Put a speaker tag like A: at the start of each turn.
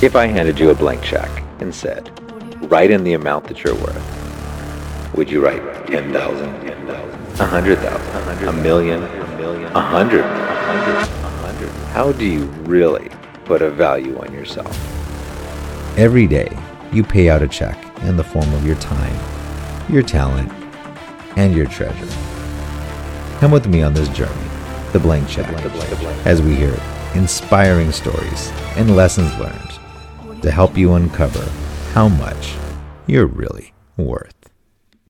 A: If I handed you a blank check and said, write in the amount that you're worth, would you write 10,000, 100,000, a million, a hundred, how do you really put a value on yourself?
B: Every day, you pay out a check in the form of your time, your talent, and your treasure. Come with me on this journey, the blank check, as we hear inspiring stories and lessons learned to help you uncover how much you're really worth.